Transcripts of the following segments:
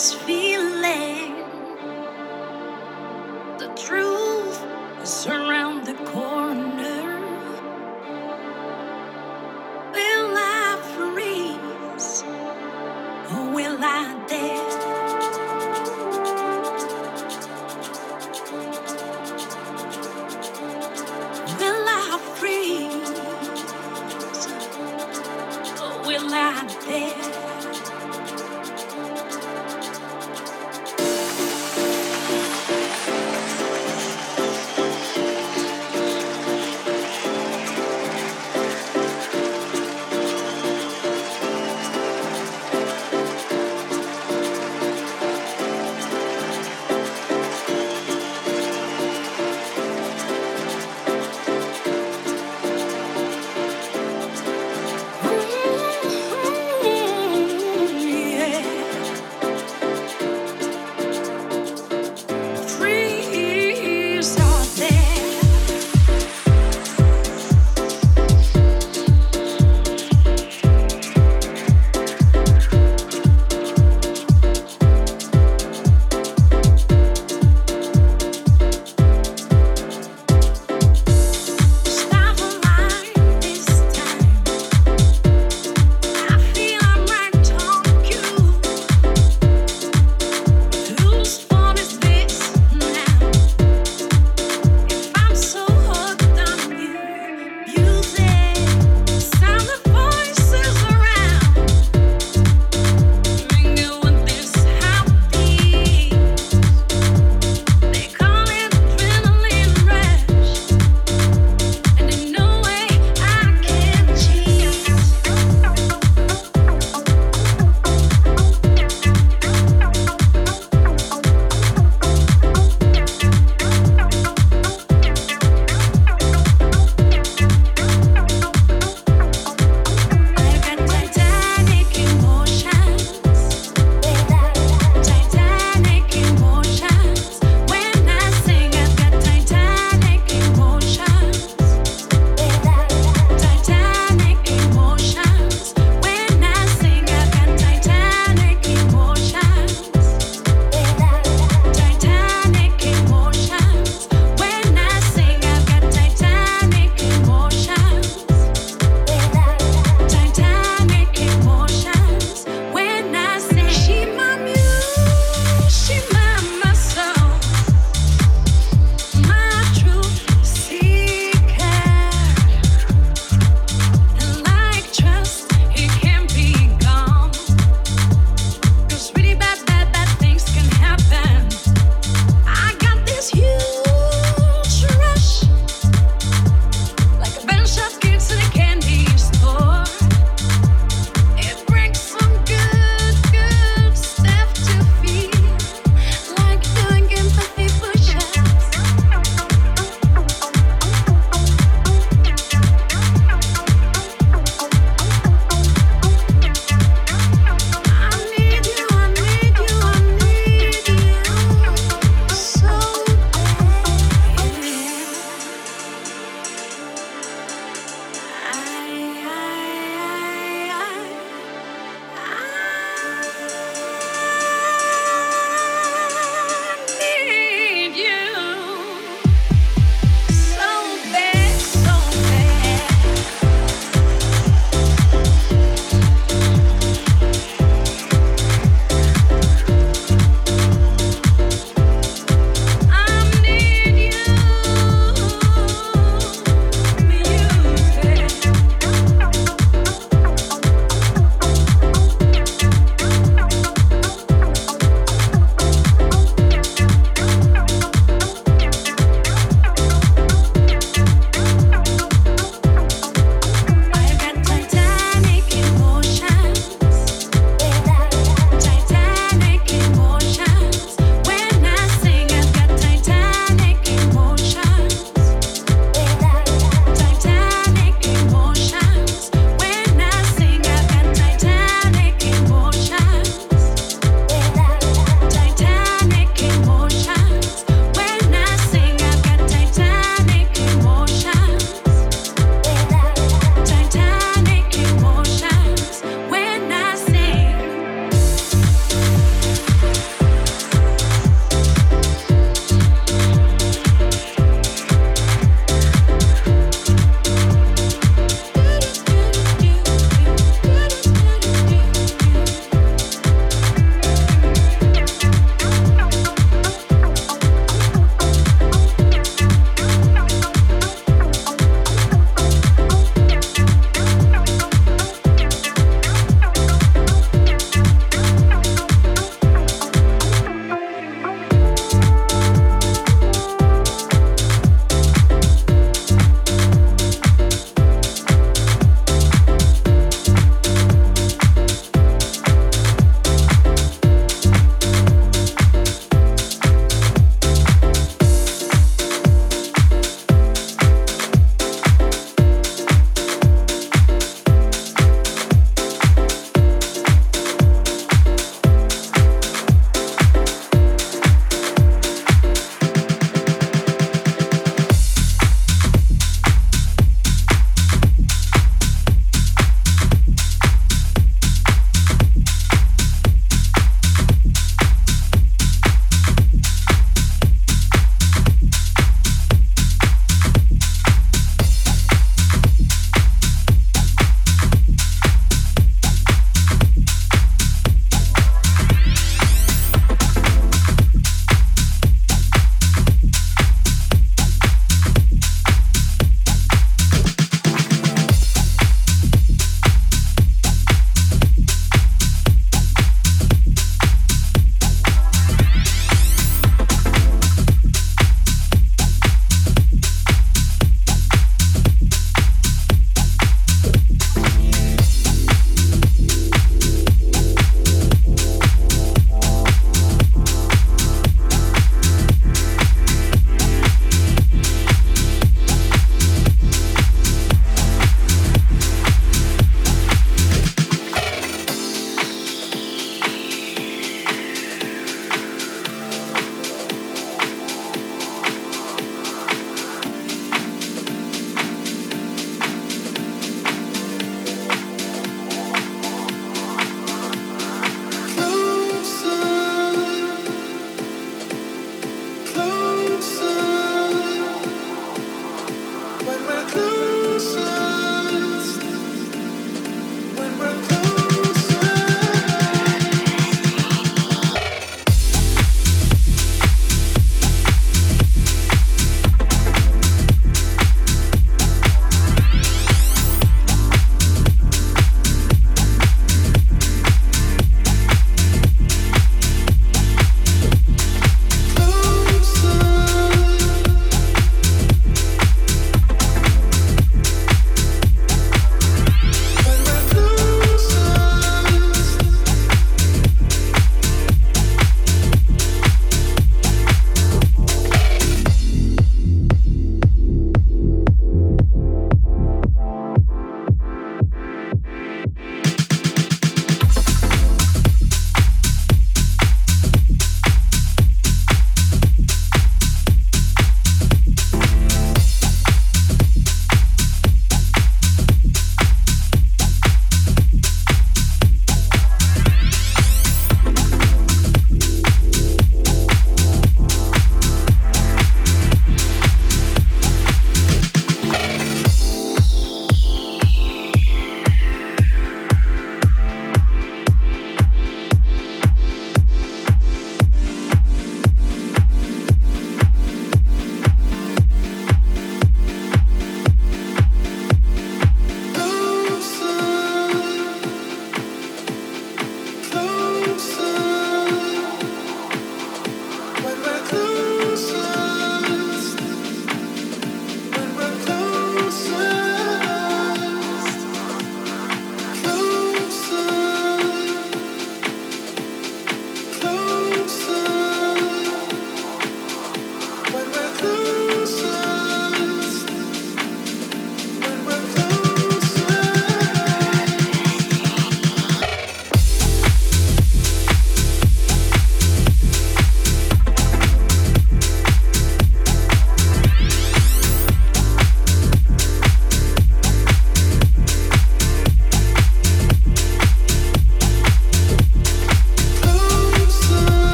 this feeling.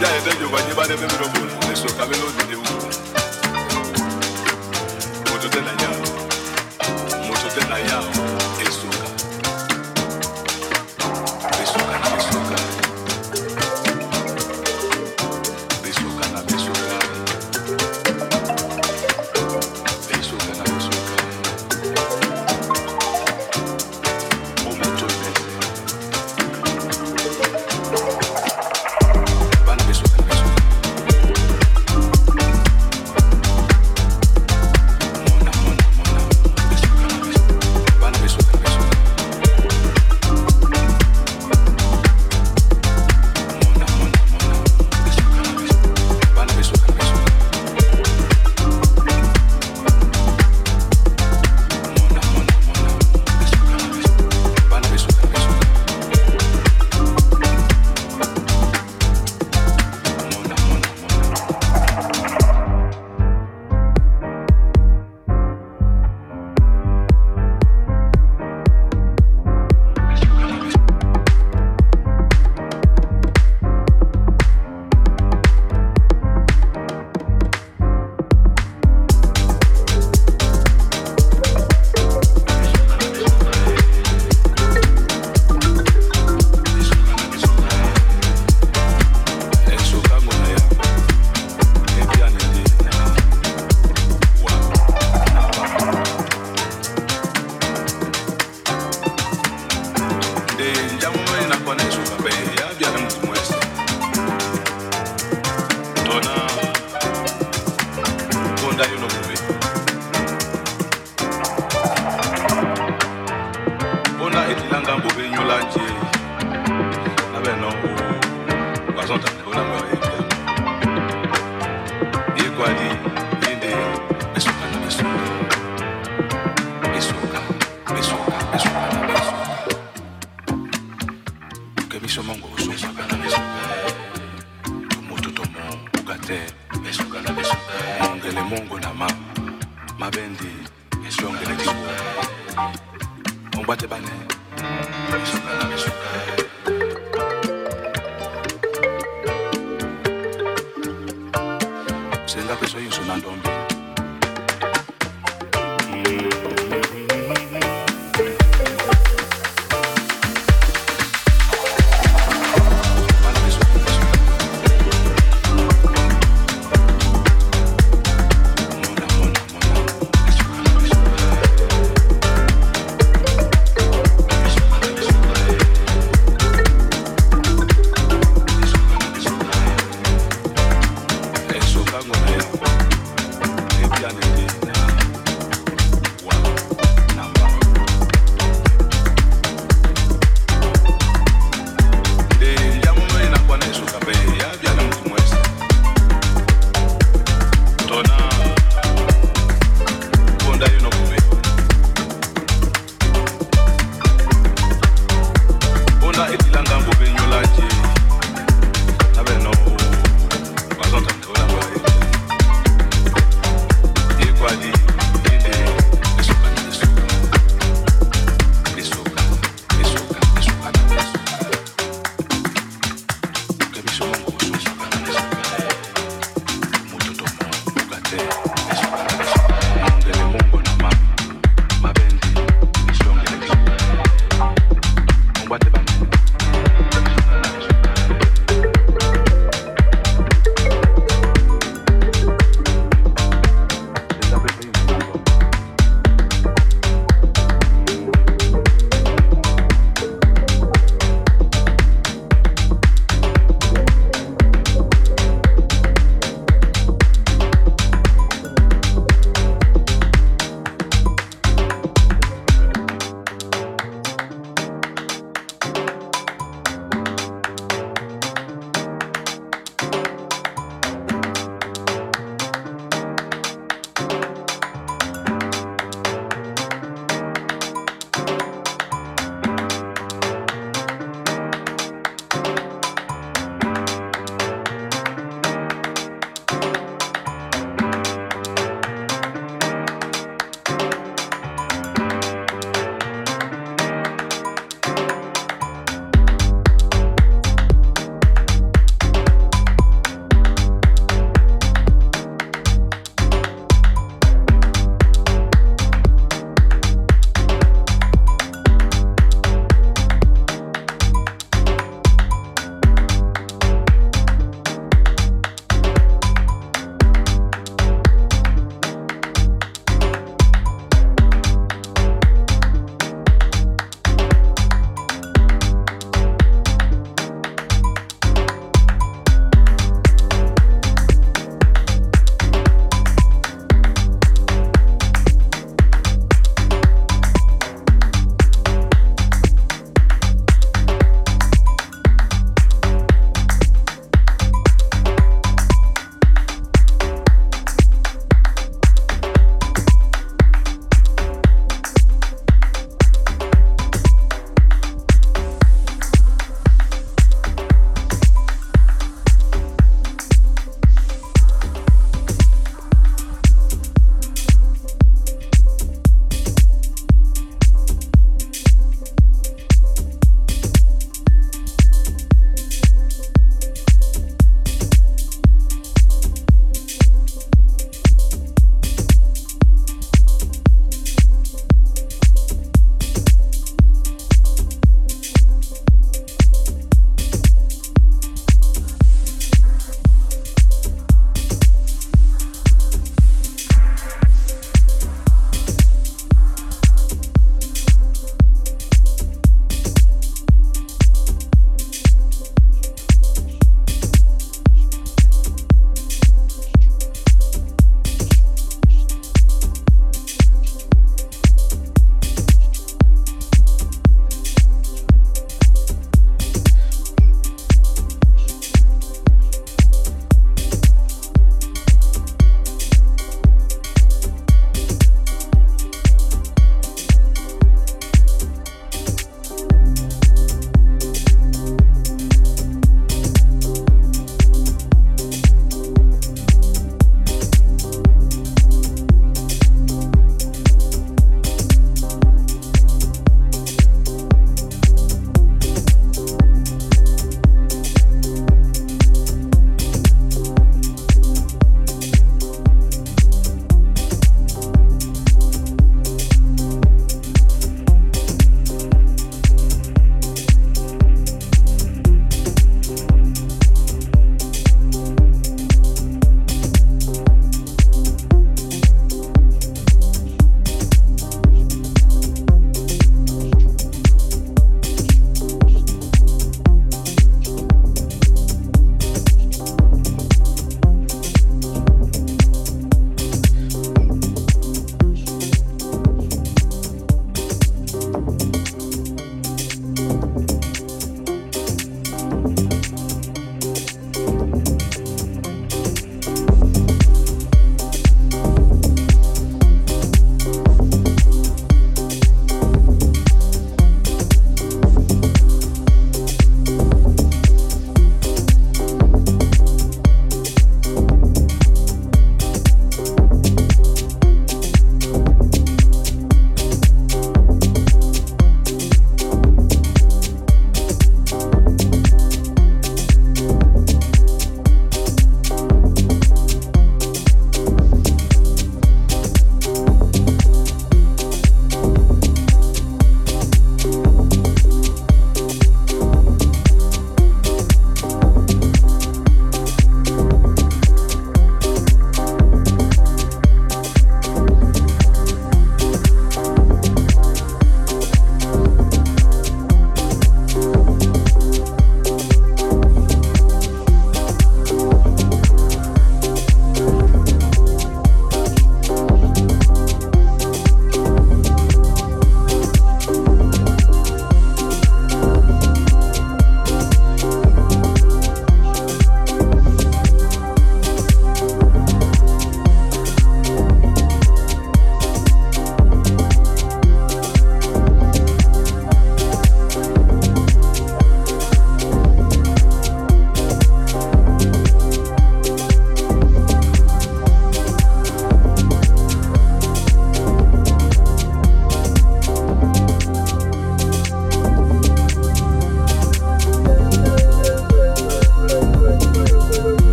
Jẹ́ ẹ̀dẹ́jọba yín bá dé bẹ́ẹ̀ mi lọ bò ní sọ̀kalẹ́ lóde ewu.